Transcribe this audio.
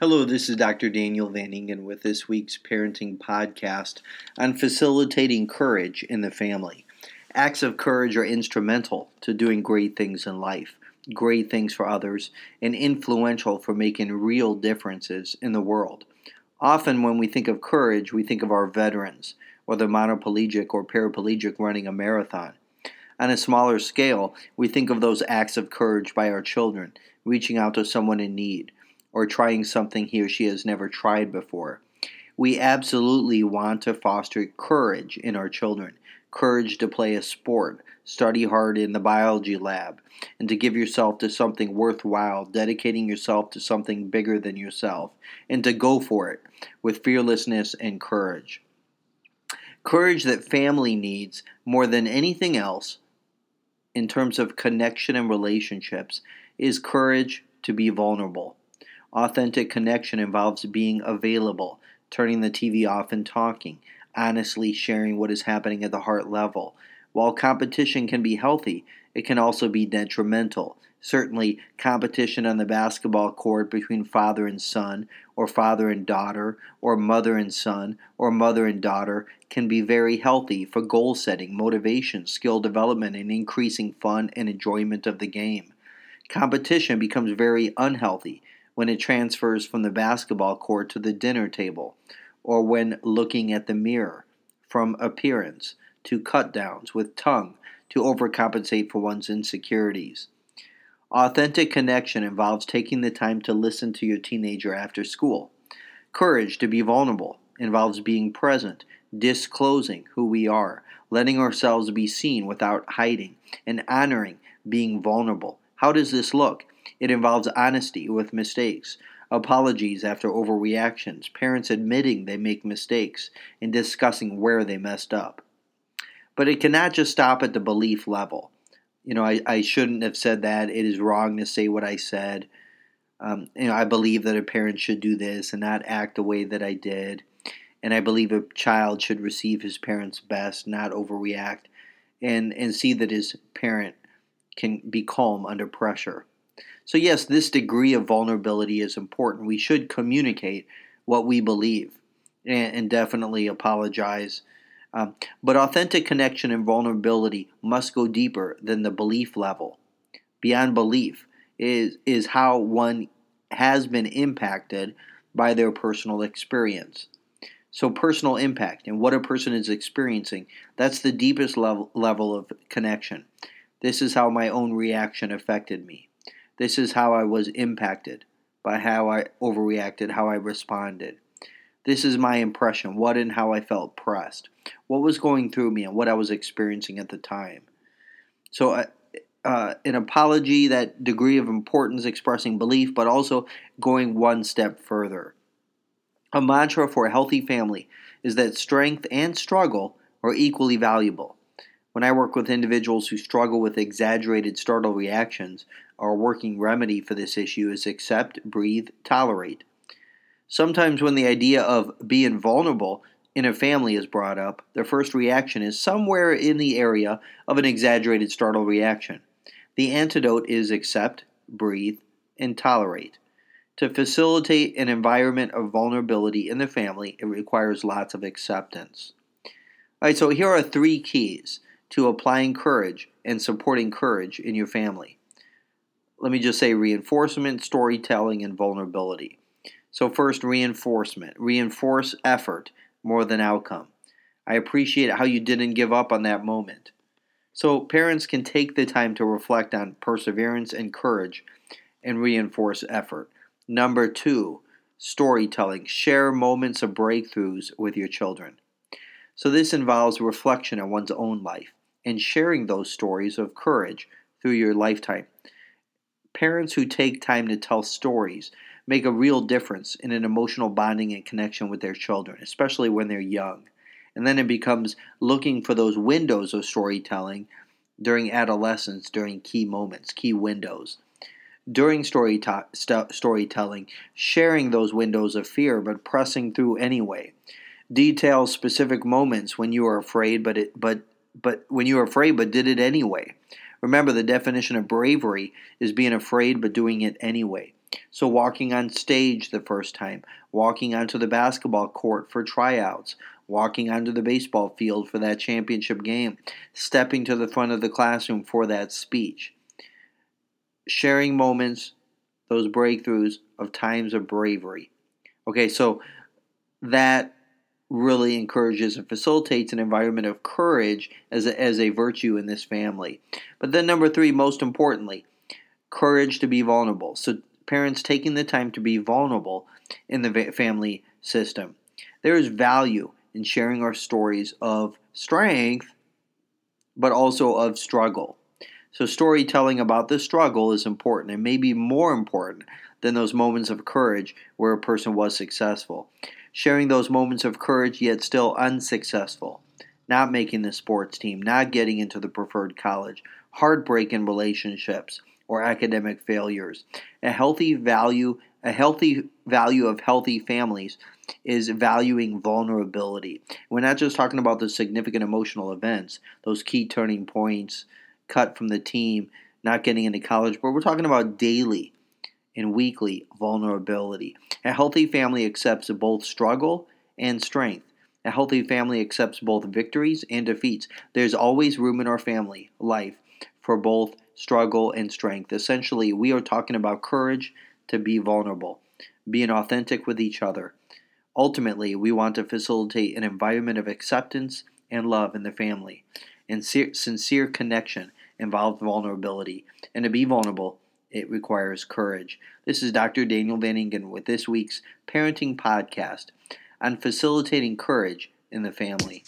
Hello, this is Dr. Daniel Van Ingen with this week's parenting podcast on facilitating courage in the family. Acts of courage are instrumental to doing great things in life, great things for others, and influential for making real differences in the world. Often, when we think of courage, we think of our veterans or the monoplegic or paraplegic running a marathon. On a smaller scale, we think of those acts of courage by our children, reaching out to someone in need or trying something he or she has never tried before. We absolutely want to foster courage in our children courage to play a sport, study hard in the biology lab, and to give yourself to something worthwhile, dedicating yourself to something bigger than yourself, and to go for it with fearlessness and courage. Courage that family needs more than anything else in terms of connection and relationships is courage to be vulnerable. Authentic connection involves being available, turning the TV off and talking, honestly sharing what is happening at the heart level. While competition can be healthy, it can also be detrimental. Certainly, competition on the basketball court between father and son, or father and daughter, or mother and son, or mother and daughter can be very healthy for goal setting, motivation, skill development, and increasing fun and enjoyment of the game. Competition becomes very unhealthy when it transfers from the basketball court to the dinner table, or when looking at the mirror, from appearance to cut downs with tongue to overcompensate for one's insecurities. Authentic connection involves taking the time to listen to your teenager after school. Courage to be vulnerable involves being present, disclosing who we are, letting ourselves be seen without hiding, and honoring being vulnerable. How does this look? It involves honesty with mistakes, apologies after overreactions, parents admitting they make mistakes, and discussing where they messed up. But it cannot just stop at the belief level. You know, I, I shouldn't have said that. It is wrong to say what I said. Um, you know, I believe that a parent should do this and not act the way that I did. And I believe a child should receive his parent's best, not overreact, and, and see that his parent can be calm under pressure. So, yes, this degree of vulnerability is important. We should communicate what we believe and, and definitely apologize. Um, but authentic connection and vulnerability must go deeper than the belief level. Beyond belief is, is how one has been impacted by their personal experience. So, personal impact and what a person is experiencing, that's the deepest level, level of connection. This is how my own reaction affected me. This is how I was impacted by how I overreacted, how I responded. This is my impression, what and how I felt pressed, what was going through me, and what I was experiencing at the time. So, uh, uh, an apology, that degree of importance, expressing belief, but also going one step further. A mantra for a healthy family is that strength and struggle are equally valuable. When I work with individuals who struggle with exaggerated startle reactions, our working remedy for this issue is accept, breathe, tolerate. Sometimes, when the idea of being vulnerable in a family is brought up, their first reaction is somewhere in the area of an exaggerated startle reaction. The antidote is accept, breathe, and tolerate. To facilitate an environment of vulnerability in the family, it requires lots of acceptance. All right, so here are three keys to applying courage and supporting courage in your family let me just say reinforcement, storytelling, and vulnerability. So, first, reinforcement. Reinforce effort more than outcome. I appreciate how you didn't give up on that moment. So, parents can take the time to reflect on perseverance and courage and reinforce effort. Number two, storytelling. Share moments of breakthroughs with your children. So, this involves reflection on one's own life and sharing those stories of courage through your lifetime. Parents who take time to tell stories make a real difference in an emotional bonding and connection with their children, especially when they're young. And then it becomes looking for those windows of storytelling during adolescence, during key moments, key windows. During story ta- st- storytelling, sharing those windows of fear, but pressing through anyway. Detail specific moments when you are afraid, but it, but but when you were afraid, but did it anyway. Remember, the definition of bravery is being afraid but doing it anyway. So, walking on stage the first time, walking onto the basketball court for tryouts, walking onto the baseball field for that championship game, stepping to the front of the classroom for that speech, sharing moments, those breakthroughs of times of bravery. Okay, so that really encourages and facilitates an environment of courage as a, as a virtue in this family. But then, number three, most importantly, courage to be vulnerable. So, parents taking the time to be vulnerable in the family system. There is value in sharing our stories of strength, but also of struggle. So, storytelling about the struggle is important and maybe more important than those moments of courage where a person was successful sharing those moments of courage yet still unsuccessful, not making the sports team, not getting into the preferred college, heartbreak in relationships, or academic failures. A healthy value, a healthy value of healthy families is valuing vulnerability. We're not just talking about the significant emotional events, those key turning points, cut from the team, not getting into college, but we're talking about daily and weekly vulnerability. A healthy family accepts both struggle and strength. A healthy family accepts both victories and defeats. There's always room in our family life for both struggle and strength. Essentially, we are talking about courage to be vulnerable, being authentic with each other. Ultimately, we want to facilitate an environment of acceptance and love in the family. And sincere connection involves vulnerability. And to be vulnerable it requires courage. This is Dr. Daniel Van Ingen with this week's Parenting Podcast on facilitating courage in the family.